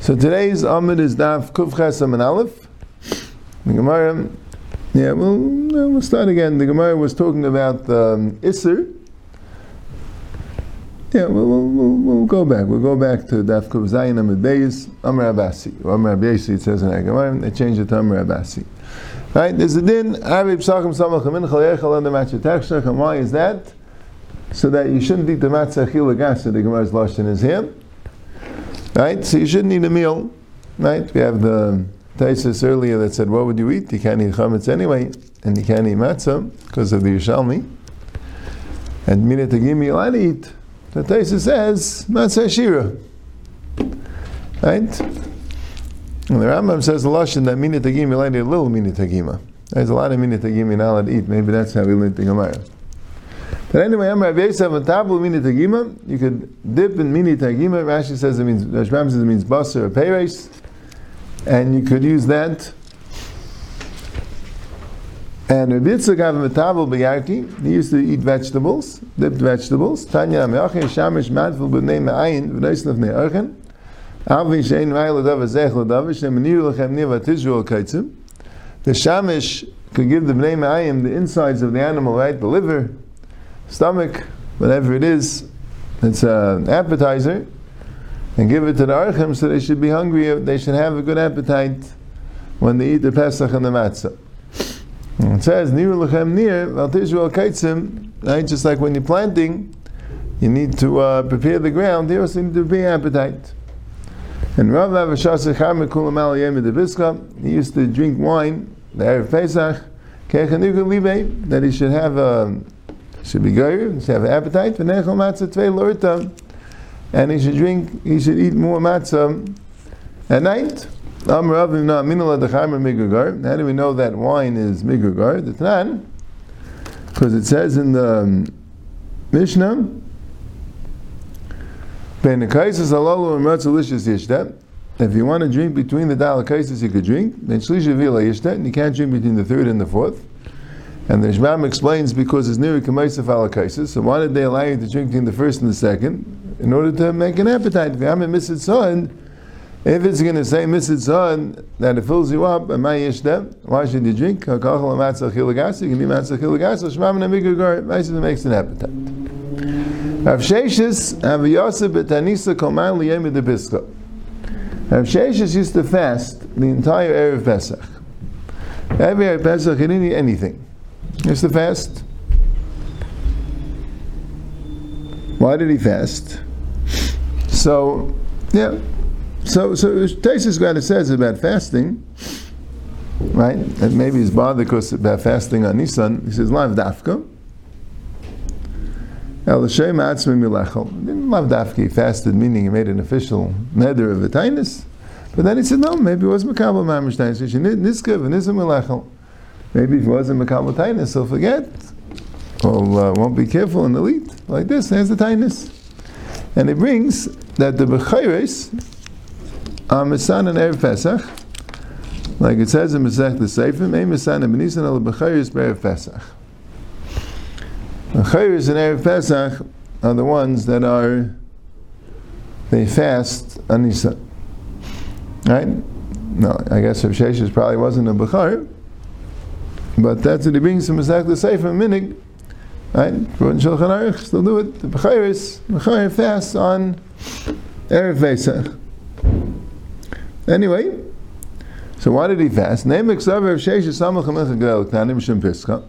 So today's Amid is Daf Kuf Chesam and Aleph. The Gemara, yeah, we'll, we'll start again. The Gemara was talking about um, Isser. Yeah, we'll, we'll, we'll, go back. We'll go back to Daf Kuf Zayin Amid Beis, Amr Abasi. Or Amr Abasi, it says in the Gemara. They changed it to Amr Abasi. Right? There's a din, Abi Psachim Samach Amin Chal on the Matzah and why is that? So that you shouldn't eat the Matzah Chil Agasa, the Gemara's Lashon is here. Right? So you shouldn't eat a meal. Right? We have the Taisus earlier that said, what would you eat? You can't eat chametz anyway, and you can't eat matzah because of the Yerushalmi. And mina tagimi you'll not eat. The Taisus says, matzah shira. Right? And the Rambam says the that mina tagimi you'll not eat a little mina tagima. There's a lot of mina tagimi not allowed to eat. Maybe that's how we learned the Gemara. But anyway, Rav Yosef and tabu mini tagima. You could dip in mini tagima. Rashi says it means Rashbam says it means basar or peiris, and you could use that. And Rabbi Yitzchak have a metabel b'yarki. He used to eat vegetables, dipped vegetables. Tanya me'achin shamish madful b'nei me'ayin v'noisnaf me'archen. Avi shein ra'il l'dav azech l'dav shem niru lechem niva tizru kaitzim. The shamish could give the b'nei me'ayim the insides of the animal, right, the liver, stomach, whatever it is, it's an appetizer, and give it to the archim so they should be hungry, they should have a good appetite when they eat the Pesach and the matzah. It says, Nir lechem nir, Israel kaitzim, right? Just like when you're planting, you need to uh, prepare the ground, you also need to prepare appetite. And Rav Avashas Echam Mekulam Al Yem he used to drink wine, the Erev Pesach, that he should have a um, should be goyer, should have appetite. V'nechel matzah tvei lorta, and he should drink, he should eat more matzah at night. How do we know that wine is migugar? The Tanan, because it says in the um, Mishnah, if you want to drink between the dalakaisis, you could drink. And you can't drink between the third and the fourth. And the Shmam explains because it's near Kamaisaf alakaisis, so why did they allow you to drink between the first and the second? In order to make an appetite. If I'm a mitzvah if it's going to say mitzvah that it fills you up, and my yishtem, why should you drink? You can be matzah chilagasi, Shmam and Amigagar, makes an appetite. Rav Sheshis, Rav Yosef betanisa koman liyem biska. Rav Sheshis used to fast the entire Erev Pesach. Every Erev Pesach, he didn't eat anything. It's the fast. Why did he fast? So, yeah. So, so Taisus Gada says about fasting, right? And maybe he's bothered because about fasting on Nisan. He says, Lav Dafka. El Shem Atzmi. Didn't Lav Dafka. He fasted, meaning he made an official neder of a tainus. But then he said, no, maybe it was Makabal Mamish Tainus. Niskav and Nizam Milechel. Maybe if he wasn't Makabal Tainus, he'll forget. Or uh, won't be careful and elite. Like this, there's the Tainus. And it brings that the Bechayres are Misan and Erev Pesach, like it says in Masech the Sefer, May Misan and Benisan al Bechayres Erev Pesach. Bechayres and Erev Pesach are the ones that are, they fast Nisan. Right? No, I guess Rav Sheshes probably wasn't a Bechayr, but that's what he brings from Masech Sefer Minig. Right? For Shulchan Aruch, still do it. The Bechayris, Bechayr fasts on Erev Pesach. Anyway, so why did he fast? Name Rav Sheshes Samach Hamech Gedel Ktanim Shem Pischa.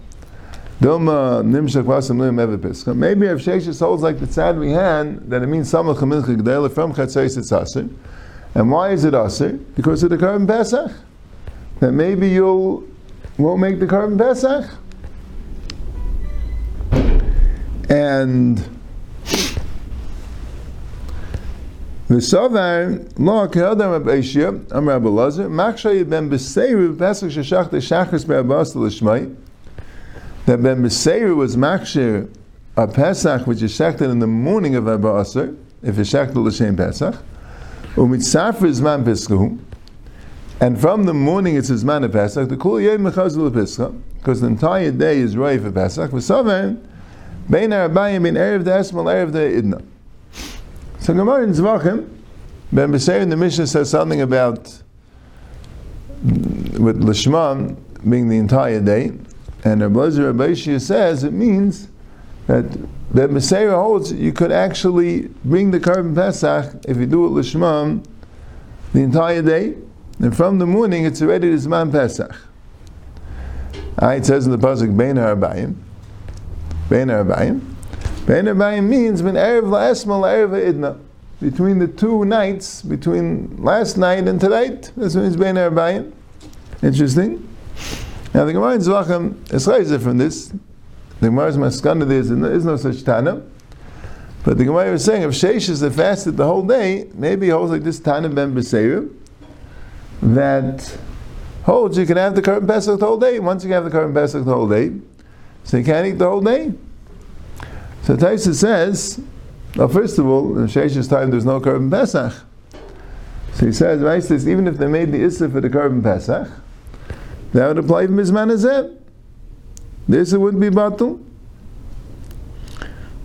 Dilma Nimshach Vasam Lim Ever Pischa. Maybe Rav Sheshes holds like the tzad we had that it means Samach Hamech Gedel from Chatzais It's And why is it Aser? Because of the Korban Pesach. That maybe you'll won't make the Korban Pesach. And V'sovar lo k'adam Rab Eishia, Am Rab Elazar, machshay ben b'seiru pesach sheshach shachris be'abas l'shmai, that ben b'seiru was machshir a Pesach which is shechted in the morning of Abba if it's shechted l'shem Pesach, u'mitzafr is man pischu, and from the morning it's his man of Pesach, the kul yom mechazul Pesach, because the entire day is roy for Pesach, v'sovar, bein ha'rabayim in Erev the Esmal, Erev the Idna. So Gemara in Zvachim, Ben Beseir in the Mishnah says something about with Lishma being the entire day, and Rabbi Rabbi says it means that Ben Beseir holds you could actually bring the Korban Pesach if you do it Lishma the entire day, and from the morning it's already Zman Pesach. Ah, it says in the pasuk Bein Harabayim, Bein Harabayim. Bein Harabayim means when erev la'esma la'erev idna between the two nights, between last night and tonight. That's what means Bein Harabayim. Interesting. Now the Gemara in Zvachim is chayzer from this. The Gemara's maskanda there is, is no such tana. But the Gemara was saying if Sheish is fasted the whole day, maybe he holds like this Tana ben Beseir, that oh, holds you can have the Korban Pesach the whole day. Once you have the Korban Pesach the whole day, so you can't eat the whole day. So Taisa says, well, first of all, in Sheish's time there's no Korban Pesach. So he says, right, says, even if they made the Issa for the Korban Pesach, that would apply from Mizman Azeb. This wouldn't be Batul.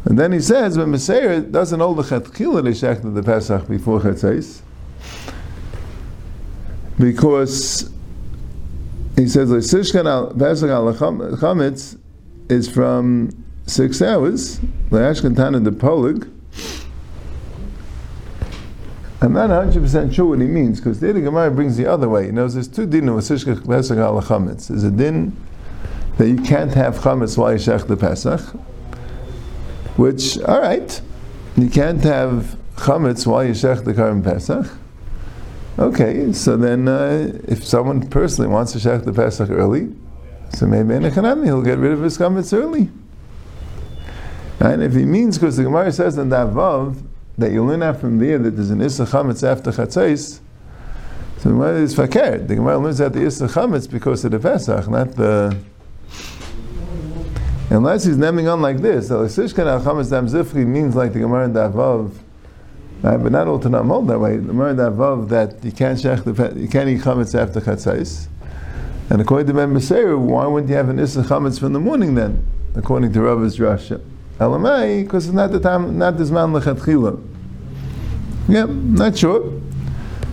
And then he says, when Meseir doesn't hold the Chetchila Lishech to the Pesach before Chetzais, because he says, Sishkan al Pesach Chametz is from six hours, Le'ashkan Tana the Polig. I'm not 100% sure what he means, because the Gemara brings the other way. He knows there's two din of Sishkan Pesach al Chametz. There's a din that you can't have Chametz while you shech the Pesach, which, all right, you can't have chametz while you shech the Karim Pesach. Okay, so then uh, if someone personally wants to shech the Pesach early, so maybe in a chanami he'll get rid of his chametz early. And if he means, because the Gemara says in that vav that you learn out from there that there's an issa chametz after chatzais, so the Gemara is fakir. The Gemara learns out the issa chametz because of the Pesach, not the Unless he's naming on like this, so Sishkan al Chametz Dam means like the Gemara in Davav, right? but not all to not mold that way. The Gemara in Davav that you can't shech the you can't eat chametz after chatzais. And according to Ben Beseir, why wouldn't you have an issa chametz from the morning then? According to Rabbi's Rasha. Elamai, because it's not the time, not this man lechatchila. Yeah, not sure.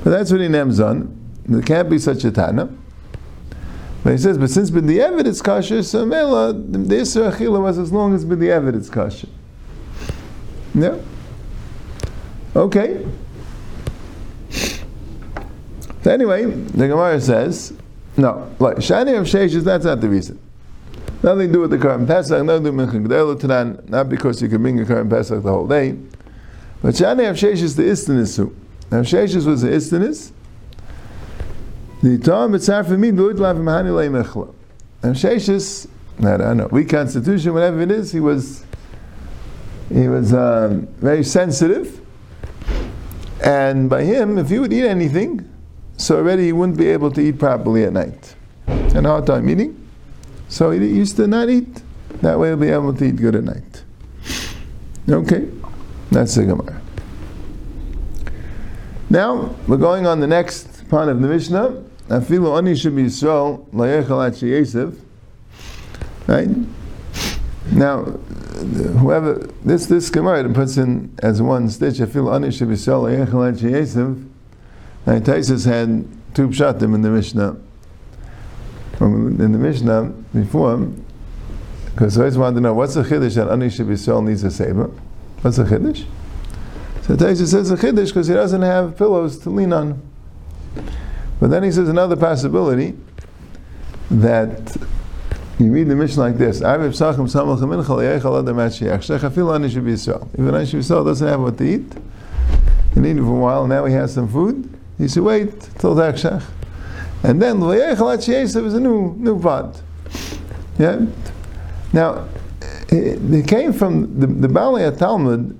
But that's what he names on. There can't be such a Tana. But he says, but since been the B'di'evid it's kosher, so Mela, the Isra Achila was as long as the B'di'evid it's kosher. Yeah? Okay. So anyway, the Gemara says, no, like, Shani of Sheish that's not the reason. Nothing to do with the Korban Pesach, nothing to do with Mincha Tanan, not because you can bring a Korban Pesach the whole day. But Shani of Sheish is the Istanis. Now Sheish was the Istanis, the it's hard for me do it like Mahani Lei Mechla. And Sheshis, I don't know, weak constitution, whatever it is, he was he was um, very sensitive. And by him, if he would eat anything, so already he wouldn't be able to eat properly at night. And hard time eating. So he used to not eat. That way he'll be able to eat good at night. Okay, that's the Gemara. Now, we're going on the next part of the Mishnah. Afilu ani so layechal Yosef. Right now, whoever this this Gemara puts in as one stitch. Afilu ani should be so layechal Yosef. Now Taisus had two pshatim in the Mishnah. Um, in the Mishnah before, because I always wanted to know what's the chiddush that ani should be so needs a saber. What's the chiddush? So Taisus says a chiddush because he doesn't have pillows to lean on. But then he says another possibility that you read the mission like this: Even Anisha Yisrael doesn't have what to eat. He needed for a while. Now he has some food. He said, "Wait till the Akshach." And then is a new new pot. Yeah. Now, eh, they came from the, the Balei Talmud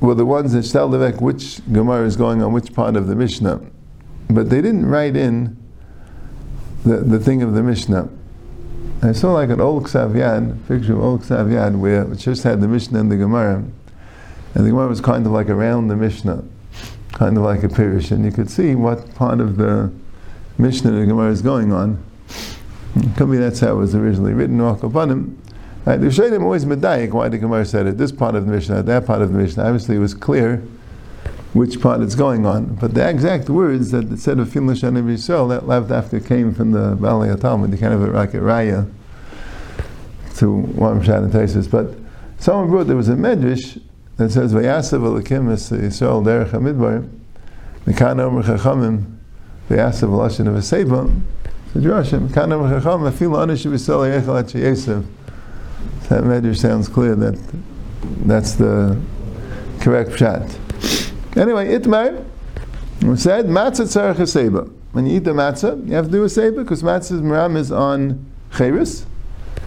were the ones that tell the which Gemara is going on which part of the Mishnah but they didn't write in the, the thing of the Mishnah. I saw like an old Ksav picture of old Ksav where it just had the Mishnah and the Gemara, and the Gemara was kind of like around the Mishnah, kind of like a pirish, and you could see what part of the Mishnah the Gemara is going on. It could be that's how it was originally written, Akapanim. Right, the Shaitim always medayik why the Gemara said it, this part of the Mishnah, that part of the Mishnah. Obviously, it was clear which part it's going on. But the exact words that said of Fin Lashon Yisrael, that left after came from the Valley of Talmud, the kind of a like a raya to one Pshat and Taisus. But someone wrote there was a medrash that says, Vayasav Alakim es Yisrael derech hamidbar, Mekan Omer Chachamim, Vayasav Lashon of Aseba, so Jerashim, Mekan Omer Chachamim, Afilu Anish Yisrael Yechal At. That medrash sounds clear that that's the correct Pshat. Anyway, itmar, we said matzah tzarech seba. When you eat the matzah, you have to do a seba because matzah's maram is on cheres.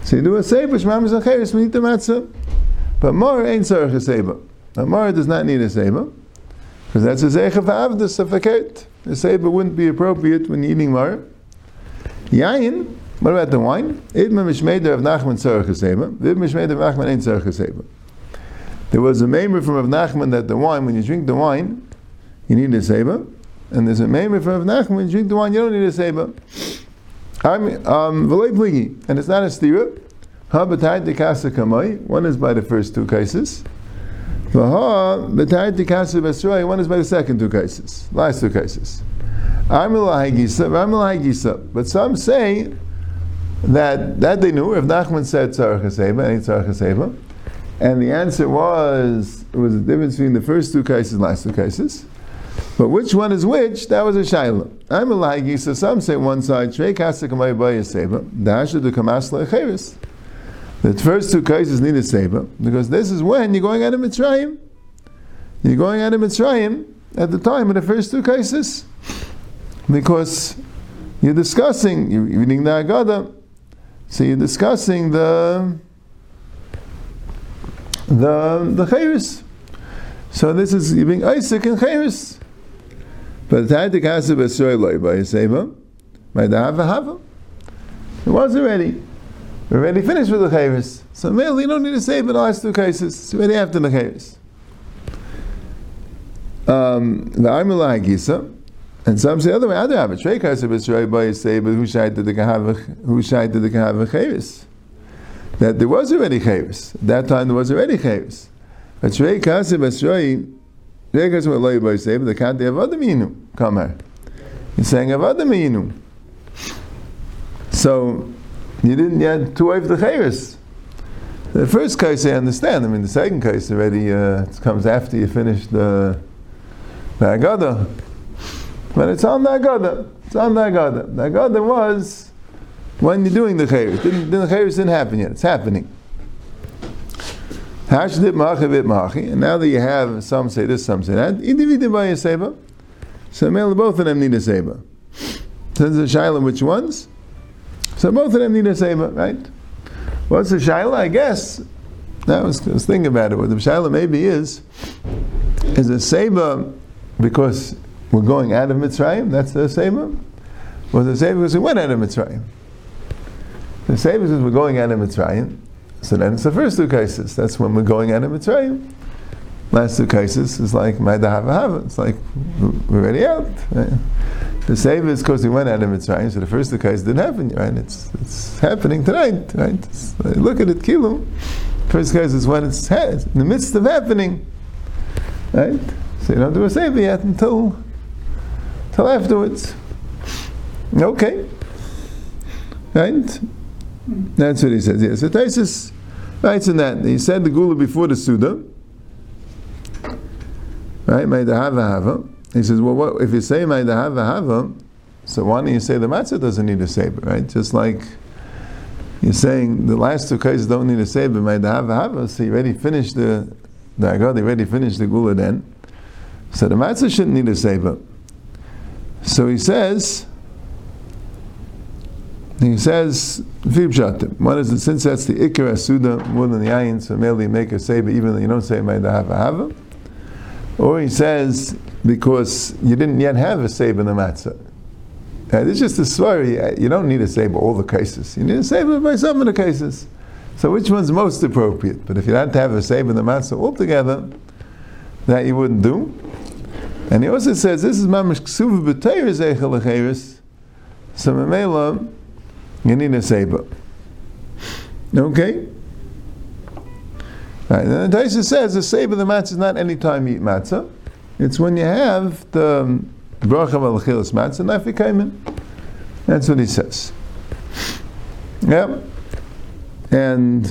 So you do a seba, maram is on cheres when you eat the matzah. But more ain't tzarech seba. Now more does not need a seba because that's a zeicha v'avdus of a The seba wouldn't be appropriate when eating more. Yain, what about the wine? Idma mishmeder of Nachman tzarech seba. Vid mishmeder of Nachman ain't tzarech seba. There was a member from Rav Nachman that the wine, when you drink the wine, you need a seba, and there's a member from Rav Nachman when you drink the wine, you don't need a seba. I'm um, and it's not a stira. Ha de kasa kamai. One is by the first two cases. Vaha b'tayt de kasa b'sroi. One is by the second two cases, last two cases. I'm But some say that that they knew. If Nachman said haseba, any tzarech haseba. And the answer was, it was a difference between the first two cases and last two cases. But which one is which? That was a shaila. I'm a lagi, so some say one side. The first two cases need a seba, because this is when you're going out of Mitzrayim. You're going out of Mitzrayim at the time of the first two cases. Because you're discussing, you're reading the Agada, so you're discussing the the the chayris. So this is giving Isaac and chayris. But the Taitik has a Besoy by Seba, by the Hava Hava. It was already. We're already finished with the chayris. So mainly you don't need to say but the last two cases. It's already after the chayris. Um, the Armila Gisa, and some say the other way. Other have a trey kaser b'srei by Seba who shayt the kahava who shayt the kahava chayris that there was already chavis. At that time there was already chavis. But Shrei Kasib Esrei, Shrei Kasib Eloi Boy Seba, the Avodim Yinu, come here. He's saying Avodim Yinu. So, you didn't yet to wave the chavis. The first case I understand. I mean, the second case already uh, comes after you finish the, the Agada. But it's on the Agada. It's on the Agada. The Agada was when you're doing the chayris. Didn't, the chayris didn't happen yet. It's happening. And now that you have some say this, some say that, individual by a seba. So both of them need a seba. So there's a shaila which ones? So both of them need a seba, right? What's the shaila? I guess. Was, I was thinking about it. What the shaila maybe is, is a seba because we're going out of Mitzrayim. That's the seba. Was the seba because we went out of Mitzrayim? The same as we're going out of Mitzrayim. So then it's the first two cases. That's when we're going out of Mitzrayim. Last two cases is like Maida Hava Hava. It's like we're already out. Right? The same is because we went out of Mitzrayim, so the first two cases didn't happen, right? It's, it's happening tonight, right? Look at it, Kilu. First case is when it's in the midst of happening, right? So you don't do a save yet until, until afterwards. Okay. Right? That's what he says. Yes. So Taisus writes in that. He said the gula before the Suda. Right? May the hava hava. He says, well, what, if you say may the hava hava, so why don't you say the matzah doesn't need a saber, right? Just like you're saying the last two cases don't need a saber, may the hava hava, so you already finished the, the agad, you already finished the gula then. So the matzah shouldn't need a saber. So he says, he says, One is that since that's the Ikar Asuda more than the Ayin, so merely make a say, even though you don't say May Hava Hava. Or he says, because you didn't yet have a save in the matzah. And it's just a story. Uh, you don't need a save all the cases. You need a save by some of the cases. So which one's most appropriate? But if you had to have a save in the matzah altogether, that you wouldn't do. And he also says this is mamish ksuva b'teir zeichel So memela, you need a seba. Okay? Right, and the Taisa says the seba of the matzah is not any time you eat matzah. It's when you have the um, bracha of achilas matzah nafikamin. That's what he says. Yep. And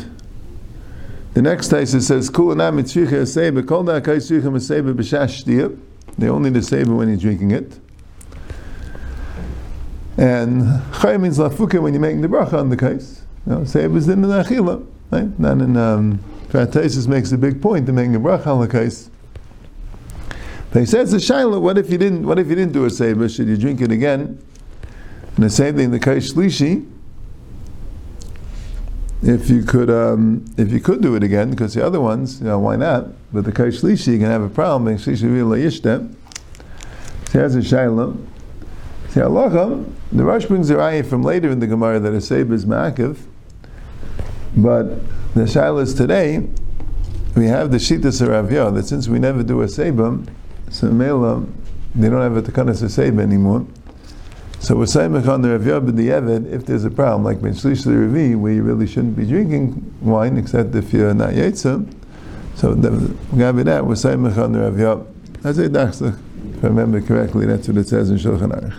the next it says kulanam mitzricha seba kol da kai b'shash They only the seba when you're drinking it. And chay means lafuka when you're making the bracha on the case. You know, seba is in the achila, right? Not in um, makes a big point in making a bracha on the case. But he says the shaila, what if you didn't? What if you didn't do a seba? Should you drink it again? And the same thing, the kaish shlishi. If you could, um, if you could do it again, because the other ones, you know, why not? But the kaish shlishi, you can have a problem. Shlishi really yishtem. So here's a shaila. See, halacha, the Rosh brings a raya from later in the Gemara that a seba is ma'akiv, but the shaila is today. We have the shita saravya that since we never do a seba, so mela, they don't have a takanas a anymore. So we're saying on the Rav the Evid, if there's a problem, like Ben Shlish Ravi, where you really shouldn't be drinking wine, except if you're not Yetzim, so Gabi that, we're saying on the Rav That's a dachsa. If I remember correctly, that's what it says in Shulchan Aruch.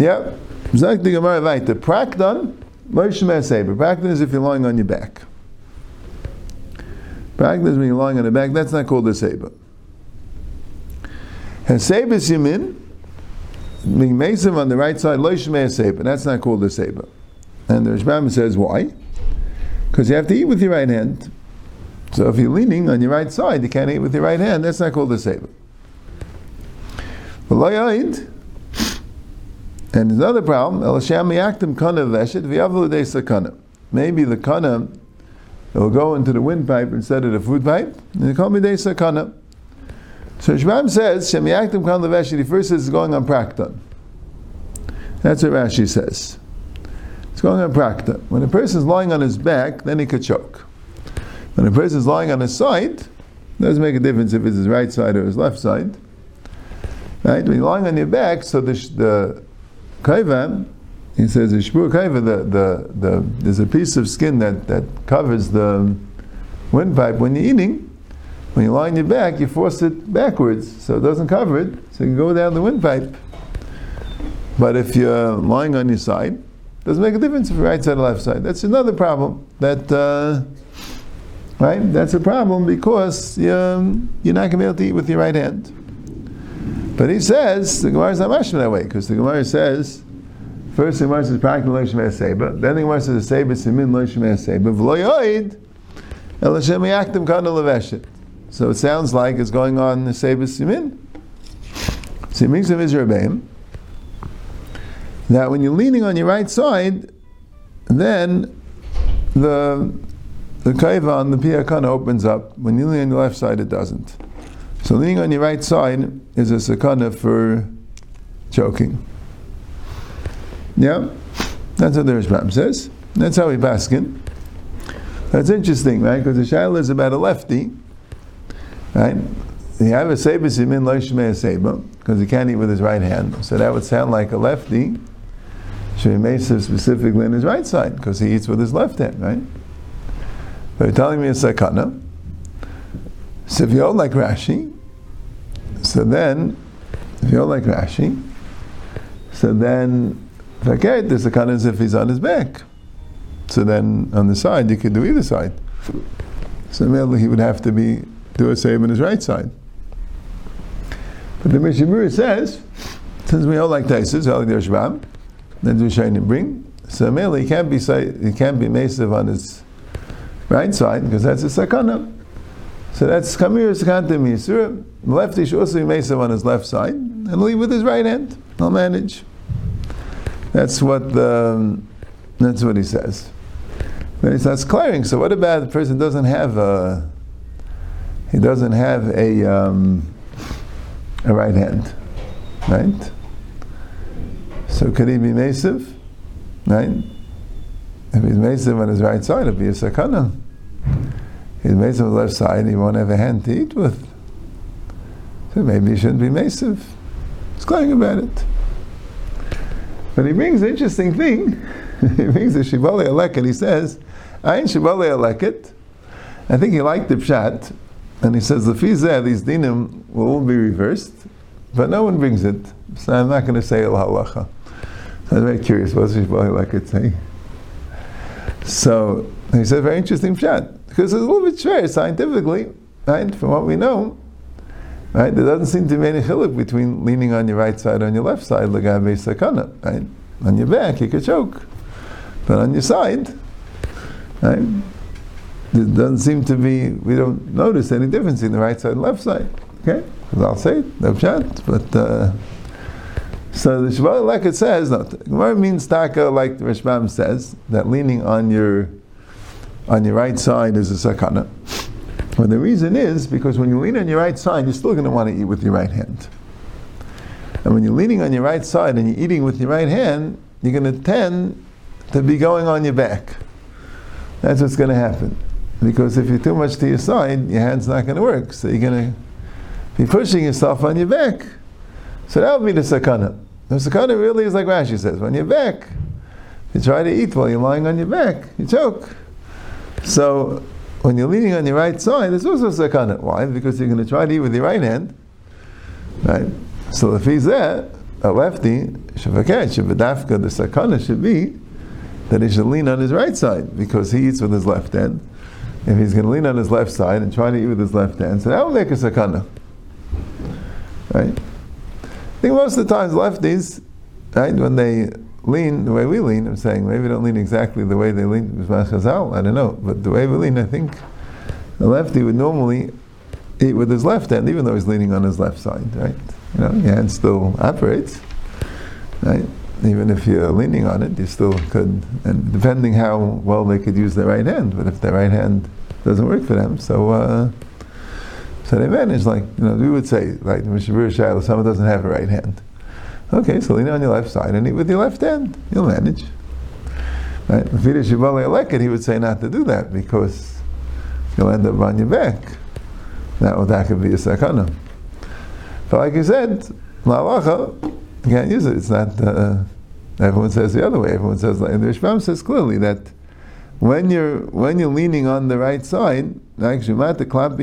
Yep. Zak the Gemara weiter. Prakdan, Moshe Me'aseber. Prakdan is if you're lying on your back. Prakdan is when you're lying on the back. That's not called a saber. Is Yamin, being Mesim on the right side, Lo Shmei Seba. That's not called a Seba. And the Rishbam says, why? Because you have to eat with your right hand. So if you're leaning on your right side, you can't eat with your right hand. That's not called a Seba. And another problem, Maybe the kana will go into the windpipe instead of the food pipe, and sakana. So Shbam says, Shem Yaktim Kan Leveshi, first says it's going on Prakta. That's what Rashi says. It's going on Prakta. When a person is lying on his back, then he could choke. When a person is lying on his side, it doesn't make a difference if it's his right side or his left side. Right? When you're lying on your back, so the, the kaivam, he says, the shpur kaiva, the, the, the, there's a piece of skin that, that covers the windpipe when you're eating, when you lie on your back, you force it backwards, so it doesn't cover it, so you can go down the windpipe. But if you're lying on your side, it doesn't make a difference if you're right side or left side. That's another problem. That uh, right? That's a problem because you're, you're not going to be able to eat with your right hand. But he says the Gemara is not mashing that way because the Gemara says first the Gemara says practical loishmei seba, then the Gemara says seba simin loishmei seba v'loyoid el Hashem yaktim kana leveshet. So it sounds like it's going on the Sebas Simin. Simings of Israel that when you're leaning on your right side, then the the kaiva on the piyakana opens up. When you lean on your left side, it doesn't. So leaning on your right side is a sakana for choking. Yeah, that's what the Rishbam says. That's how we baskin. That's interesting, right? Because the shaila is about a lefty Right? You have a seba simin lo shmei seba because he can't eat with his right hand. So that would sound like a lefty. Shemesa specifically in his right side because he eats with his left hand, right? You're telling me it's a sakana. So if you don't like Rashi, so then if you don't like Rashi, so then okay, the sakana is if he's on his back. So then on the side you could do either side. So maybe he would have to be do a save on his right side. But the Mishnah says, since we all like Taisus, all like the Shbam, then do Shainim bring. So mainly he can't be he can't be masive on his right side because that's a sakana. So that's kamir sakanta misur. Lefty should also be masive on his left side and leave with his right hand. I'll manage. That's what the, that's what he says. Then he starts clearing. So what about the person doesn't have a he doesn't have a, um, a right hand, right? So could he be Mesiv, right? If he's Mesiv on his right side, it'll be a sakana. He's Mesiv on the left side, he won't have a hand to eat with. So maybe he shouldn't be Mesiv. He's crying about it. But he brings an interesting thing. he brings a Shibale Aleket. He says, Ayin Shibale Aleket. I think he liked the Pshat And he says, the fizeh, these dinim will all be reversed, but no one brings it. So I'm not going to say al halacha. I'm very curious, what's Shibali like it say? So he said, very interesting chat, because it's a little bit fair scientifically, right? From what we know, right? There doesn't seem to be any chiluk between leaning on your right side on your left side, lagabe sakana, right? On your back, you could choke, but on your side, right? There doesn't seem to be, we don't notice any difference in the right side and left side. Okay? Because I'll say it, no. But, uh, so the Shabbat like it says, no, Gemara means taka like the Rishbam says, that leaning on your, on your right side is a sakana. Well, the reason is because when you lean on your right side, you're still going to want to eat with your right hand. And when you're leaning on your right side and you're eating with your right hand, you're going to tend to be going on your back. That's what's going to happen. Because if you're too much to your side, your hand's not going to work. So you're going to be pushing yourself on your back. So that would be the sakana. The sakana really is like Rashi says, when you're back, you try to eat while you're lying on your back, you choke. So when you're leaning on your right side, it's also sakana. Why? Because you're going to try to eat with your right hand, right? So if he's there, a lefty, shavaket, shavadafka, the sakana should be that he should lean on his right side because he eats with his left hand if he's going to lean on his left side and try to eat with his left hand, so that will make a sakana. Right? I think most of the times lefties, right, when they lean the way we lean, I'm saying maybe they don't lean exactly the way they lean with Chazal, I don't know, but the way we lean, I think a lefty would normally eat with his left hand, even though he's leaning on his left side, right? You know, your hand still operates, right? even if you're leaning on it, you still could, and depending how well they could use their right hand, but if their right hand doesn't work for them, so uh, so they manage, like, you know, we would say, like, Mishabur Shiloh, someone doesn't have a right hand. Okay, so lean on your left side and eat with your left hand. You'll manage. Right? If he he would say not to do that because you'll end up on your back. That, that could be a sakana. But like you said, la'alacha, you can't use it. It's not. Uh, everyone says the other way. Everyone says like the Rishbam says clearly that when you're when you're leaning on the right side, actually mat the klap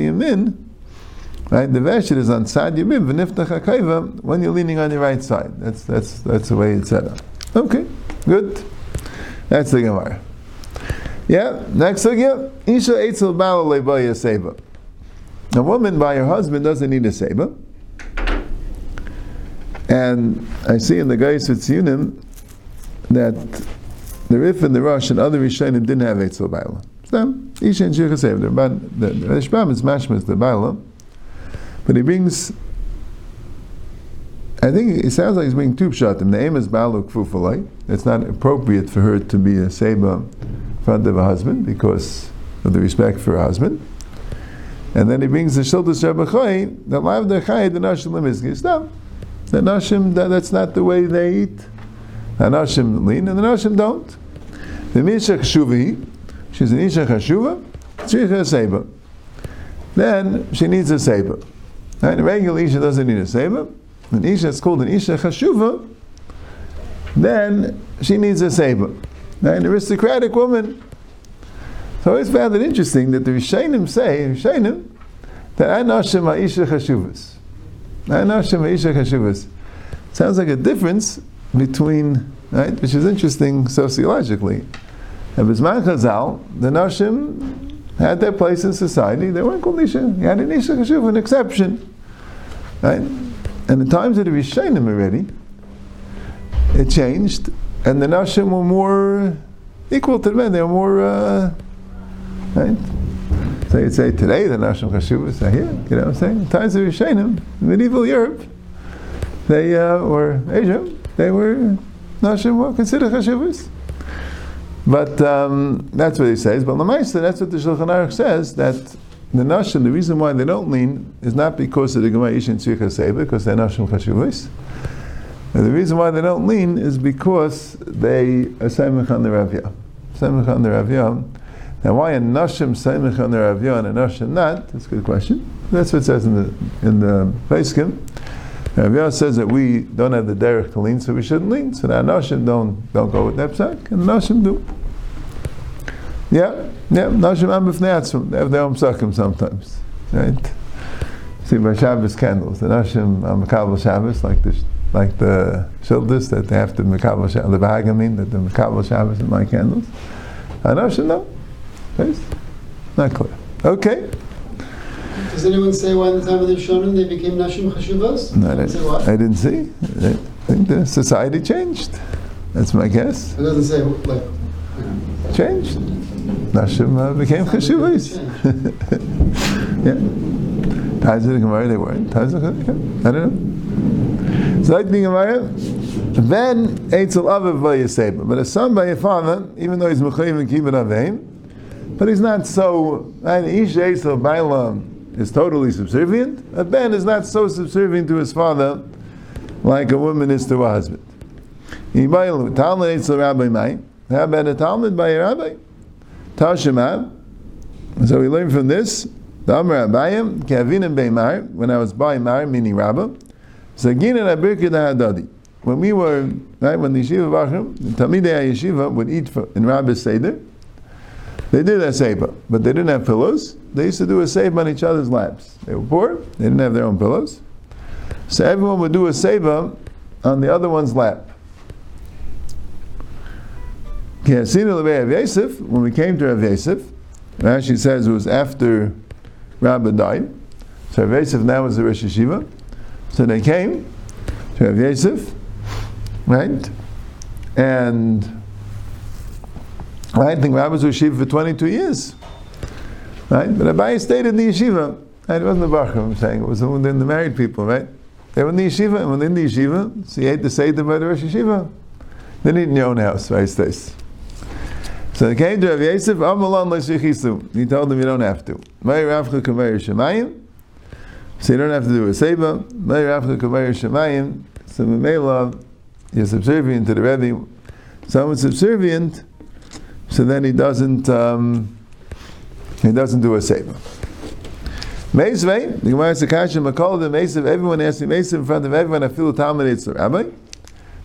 right? The veshet is on sad yamim v'niftach hakayva when you're leaning on the right side. That's that's that's the way it's set up. Okay, good. That's the Gemara. Yeah, next sugya. Isha eitzel bala lebaya seba. A woman by her husband doesn't need a seba. And I see in the Gais Tziyunim that the Rif and the Rosh and other Rishonim didn't have Eitzel Baila. So, Isha and Shir but the Rishbam is mashmas the Baila, but he brings, I think it sounds like he's bringing two pshatim. The aim is Baala Kfufalai. It's not appropriate for her to be a Seba in front of a husband because of the respect for her husband. And then he brings the Shildas Rebbe that Lav Dechai the Nashim Lemizgi. Stop. The Nashim, that, that's not the way they eat. The Nashim lean and the Nashim don't. The Misha Chshuvi, she's an Isha Chashuva, she's a Seba. Then she needs a Seba. Right? A regular Isha doesn't need a Seba. An Isha is called an Isha Chashuva, then she needs a Seba. Right? An aristocratic woman. So I always found it interesting that the Rishonim say, Rishonim, that Anashim are Isha Chashuvas. Sounds like a difference between, right, which is interesting sociologically. And Bisman Chazal, the Nashim had their place in society. They weren't called Nisha. You had an Nisha Chashuv, an exception. Right? And in times of the Rishonim already, it changed, and the Nashim were more equal to the men. They were more, uh, right? So you'd say today the Nashim Chashuvas are here. You know what I'm saying? In times of Rishonim, medieval Europe, they uh, Asia, they were Nashim were considered Chashuvas. But um, that's what he says. But Lamaisa, that's what the Shulchan Aruch says that the Nashim, the reason why they don't lean is not because of the Gemara Ishin Tzvicha Seba, because they're Nashim Chashuvas. And the reason why they don't lean is because they are Semich on the Ravya. Semich on the Ravya now, why a nashim seimich on their avya and a nashim not? That's a good question. That's what it says in the in the Paiskim. Ravya says that we don't have the derech to lean, so we shouldn't lean. So the nashim don't don't go with nepsak, and nashim do. Yeah, yeah. Nashim am They have their own psakim sometimes. right? See, by Shabbos candles, the Nashim are Makabal Shabbos, like the like the Shildas that they have to Makabal Shabbos, the Bahagamim that the Makabal Shabbos and my candles. Anashim, no. Right? Not clear. Okay. Does anyone say why in the time of the Shonim they became Nashim Chashuvos? No, I Does it say why? didn't, I didn't see. I think the society changed. That's my guess. It doesn't say like. Changed. Nashim uh, became Chashuvas. yeah. Taiz and Gemara, they weren't. Taiz and I don't know. So like the Gemara, then Eitzel Aviv Vayaseba. But a son by a father, even though he's Mechayim and Kibbut Avim, but he's not so, and Ish Eitzel Bailam is totally subservient. A Ben is not so subservient to his father like a woman is to a husband. Talmud Eitzel Rabbi. How a Talmud by a rabbi? Tashima. So we learn from this. The Abayim, when I was by Mar, meaning Rabba, Zagin and Abirkid Hadadi. When we were, right, when the Yeshiva Bachim, the Talmidei Yeshiva would eat for, in Rabba's Seder, they did a Seiba, but they didn't have pillows. They used to do a Seiba on each other's laps. They were poor, they didn't have their own pillows. So everyone would do a Seiba on the other one's lap. When we came to Rav Yosef, Rashi says it was after Rabbi died. So Rav Yosef now was the Rosh Yeshiva. So they came to Rav Yosef, right? And I think Rabbi was Yeshiva for 22 years, right? But Abai stayed in the yeshiva. And it wasn't the Bachar, I'm saying, it was the, the married people, right? They were in the yeshiva, and when in the yeshiva, so you ate the Seder by the Rosh Yeshiva. They didn't in your own house, right? Stace. So they came to Rav Yosef, Amalan Leshichisu. He told them you don't have to. May Ravcha Kameir Shemayim. So you don't have to do a Seba. May Ravcha Kameir Shemayim. So Mamela, you're subservient to the Rebbe. Someone's subservient, so then he doesn't um, he doesn't do a Seba. Meisvei, the Gemara says, Kasha Makol, the Meisav, everyone asks me, Meisav in front of everyone, I feel Talmud, it's the Rabbi.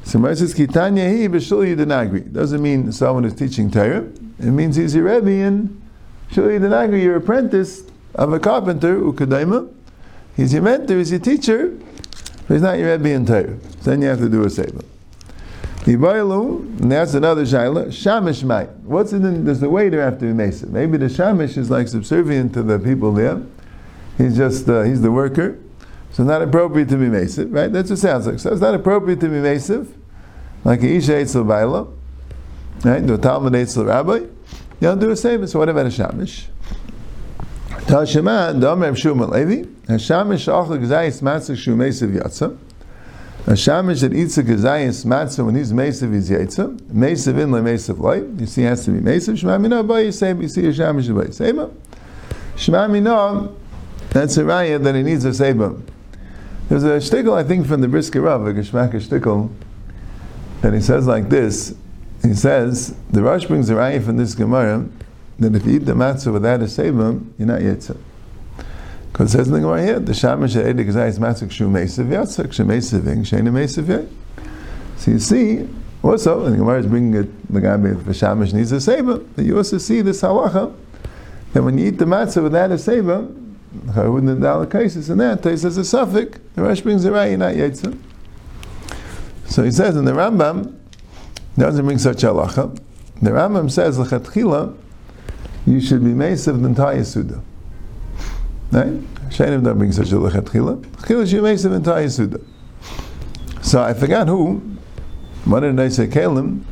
So Gemara says, Kitanya hi b'shul yidanagri. Doesn't mean someone who's teaching Torah. It means he's your Rebbe and shul yidanagri, your apprentice of a carpenter, ukadaima. He's your mentor, he's your teacher, but he's not your Rebbe in Torah. So then you have to do a Seba. And that's another shaila, Shamish might. What's in the, there's the waiter after the Mesa. Maybe the Shamish is like subservient to the people there. He's just, uh, he's the worker. So not appropriate to be Mesiv, right? That's what it sounds like. So it's not appropriate to be Mesiv, like Isha Eitzel Baila, right? A Talmud Eitzel Rabbi. You don't do the same. So what about a Shamish? Tashema, Dom Rav Shmuel Levi, a Shamish Achel Gzayis Matzah Shu Mesiv Yatza. A Shamish that eats a Gzayis Matzah when he's Mesiv is Yatza. Mesiv in le Mesiv loy. You see, has to be Mesiv. Shema Minah Ba Yisem. You see a Shamish Ba Yisema. Shema Minah, that's a raya that he needs a Seba. There's a shtickle, I think, from the Brisker Rav, a Geshmaka shtickle, that he says like this. He says, the Rosh brings a raya from this Gemara, that if you eat the matzah without a Seba, you're not Yitzah. Because it says in the Gemara here, the Shamash Edik Zayis Matzah Kshu Meisiv Yatzah, Kshu Meisiv Ing, Shena Meisiv Yay. So you see, also, and the Gemara is bringing it, the guy if the Shamash needs a Seba, but you also see this halacha, that when you eat the matzah without a Seba, wouldn't the cases in that case as a suffix, the Rosh brings a raya, not Yitzah. So he says in the Rambam, doesn't bring such halacha. The Rambam says, L'chatchila, you should be Meisiv the entire Suda. Right? Shainim don't bring such a lechatchila. Chila should be Meisiv entire Suda. So I forgot who, one of the Neisei Kalim,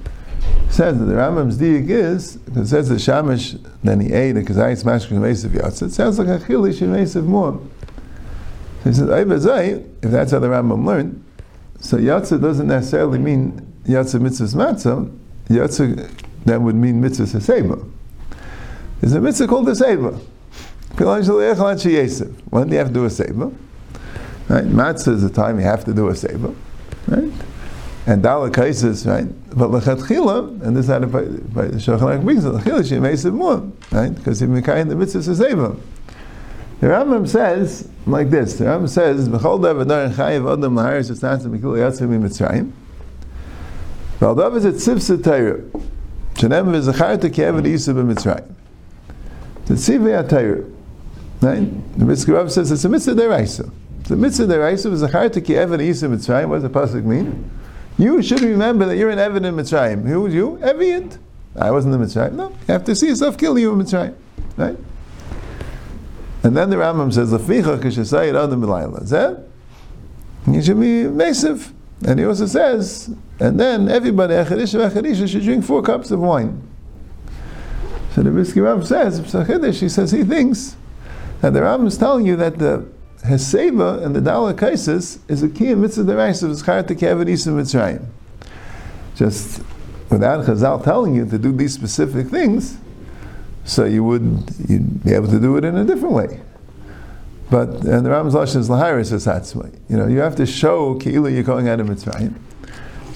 says that the Rambam's diak is, it says the Shamish, then he ate it, because I smashed Meisiv Yatz. It sounds like a Chila should Meisiv more. He says, Ayvazai, if that's how the Rambam learned, so Yatzah doesn't necessarily mean Yatzah mitzvahs matzah, Yatzah that would mean mitzvahs haseba. There's a mitzvah called a When do you have to do a seba? Right? Matzah is the time you have to do a seba. Right? And Dala cases, right? But lechatchila, and this is how the Shulchan brings it, lechatchila she makes it more, right? Because if Mekayim the mitzvah is a seba. The Rambam says like this. The Rambam says, "B'chol davar dar chayiv adam laharis esnatz mikil yatzim mitzrayim." V'aldav is a tzivsa Torah. Shenem v'zacharta ki'evet isa b'mitzrayim. The tzivay HaTorah. Right? The Mitzvah Rav says it's a mitzvah deraisa. The mitzvah deraisa is a chartiki evan isa mitzrayim. What does the pasuk mean? You should remember that you're an evan in mitzrayim. Who was you? Eviant. I wasn't in mitzrayim. No, you have to see yourself kill you in mitzrayim. Right? And then the Rambam says, "Leficha k'shesayid adam b'layla." You should be massive. And he also says, and then everybody echadisha echadisha should drink four cups of wine. So the Brisker Rav says, he says he thinks that the Rambam is telling you that the Heseva and the Dala Kaisis is a key in mitzvah deraisa of Zchar Tekevet Isa Mitzrayim. Just without Chazal telling you to do these specific things, so you would you'd be able to do it in a different way. But and the Rambam's lashon is lahiris esatzmai. You know, you have to show ki'ilu you're going out of Mitzrayim,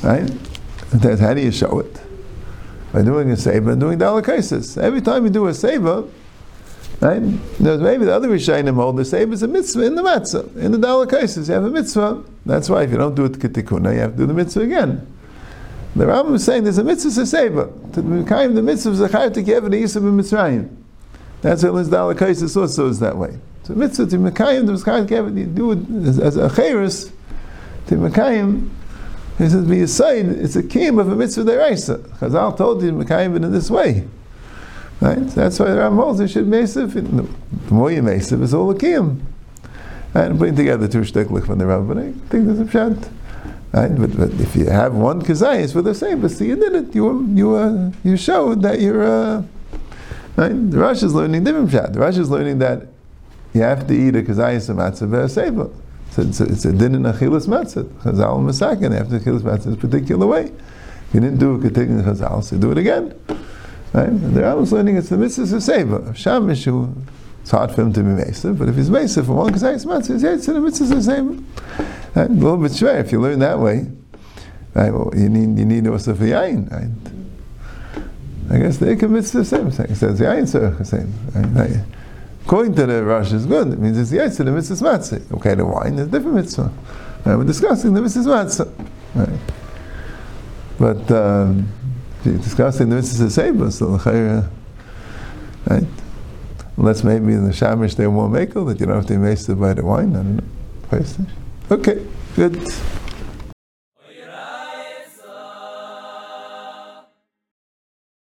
right? How do you show it? By doing a seva and doing dalakaisis. Every time you do a seva, right? There's maybe the other Rishayim hold the seva is a mitzvah in the matzah, in the dalakaisis. You have a mitzvah. That's why if you don't do it kitikuna, you have to do the mitzvah again. The Rambam is saying there's a mitzvah to seva. To be kind the mitzvah chayav to give the yisuf in Mitzrayim. That's what dalakaisis also is that way. So mitzvah to Mekayim, the Mekayim Kevin, you do it as, as a chayris, to Mekayim, he says, be a sign, it's a kim of a mitzvah deraisa. Chazal told you Mekayim in this way. Right? That's why the Ram holds you should mesif. The more you mesif, it's all a kim. And putting together two shteklich from the but I think there's a pshat. Right? But, but if you have one kazayis with the same, but see, you did it. You you you showed that you're. Uh, right? The Rosh is learning different pshat. The Rosh is learning that you have to eat a kazayis matzah ve'aseva. So it's a, it's a din in achilas matzah. Chazal and masakin after achilas matzah in a particular way. If you didn't do a ketig chazal, so do it again. Right? And the Rambam's learning it's the mitzvah of seva. Of shamishu, it's hard for him to be mesa, but if he's mesa for one kazayis matzah, he's it's in the mitzvah of seva. Right? A little bit shver if you learn that way. Right? Well, you need you need also for yain. Right? I guess they can mitzvah same. It says yain tzarech the same. According to the Rosh is good. It means it's the the mitzvah matzah. Okay, the wine is different mitzvah. Right, we're discussing the mitzvah matzah. Right. But um, discussing the mitzvah seba, so the right? Unless maybe in the shamish they're more makel that you don't have to be wasted by the wine. I don't know. Okay, good.